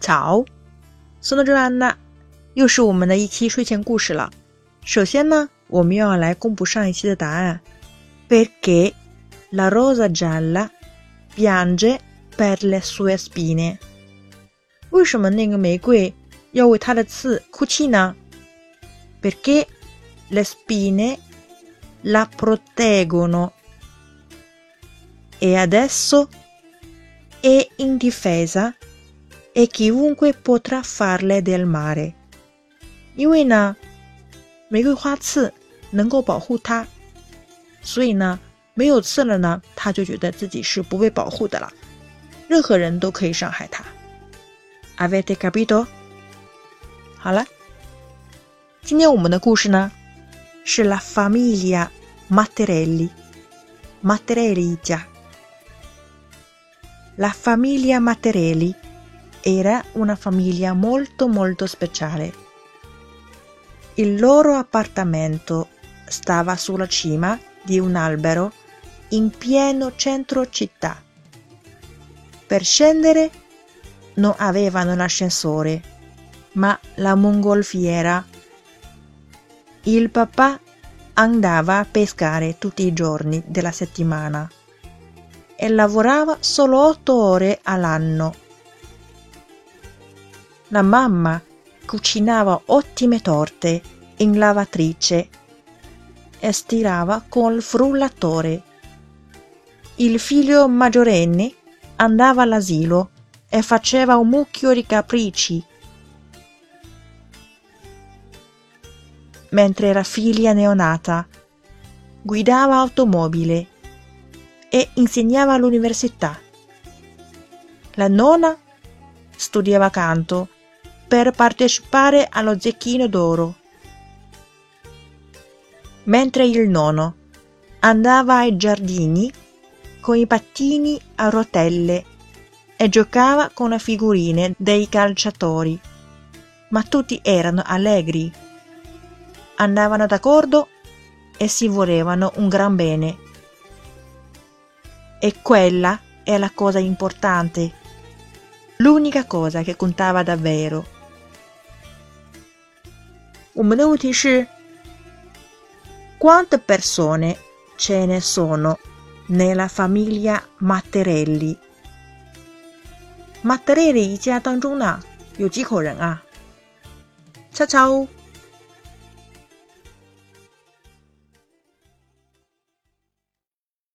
早，sono Giovanna，又是我们的一期睡前故事了。首先呢，我们要来公布上一期的答案。Perché la rosa gialla piange per le sue spine？为什么那个玫瑰要为它的刺哭泣呢？Perché le spine la proteggono e adesso è indifesa e chiunque potrà farle del male。因为呢，玫瑰花刺能够保护它，所以呢，没有刺了呢，它就觉得自己是不被保护的了，任何人都可以伤害它。Avete capito？好了，今天我们的故事呢，是 La famiglia Matterelli，Matterelli 家。La famiglia Matterelli Era una famiglia molto molto speciale. Il loro appartamento stava sulla cima di un albero in pieno centro città. Per scendere non avevano l'ascensore, ma la mongolfiera. Il papà andava a pescare tutti i giorni della settimana e lavorava solo otto ore all'anno. La mamma cucinava ottime torte in lavatrice e stirava col frullatore. Il figlio maggiorenne andava all'asilo e faceva un mucchio di capricci, mentre la figlia neonata guidava automobile e insegnava all'università. La nonna studiava canto per partecipare allo Zecchino d'Oro, mentre il nonno andava ai giardini con i pattini a rotelle e giocava con le figurine dei calciatori. Ma tutti erano allegri, andavano d'accordo e si volevano un gran bene. E quella è la cosa importante, l'unica cosa che contava davvero. 我们的问题是：Quante persone ce ne sono nella famiglia Matterelli? Matterelli 一家当中呢，有几口人啊？悄悄。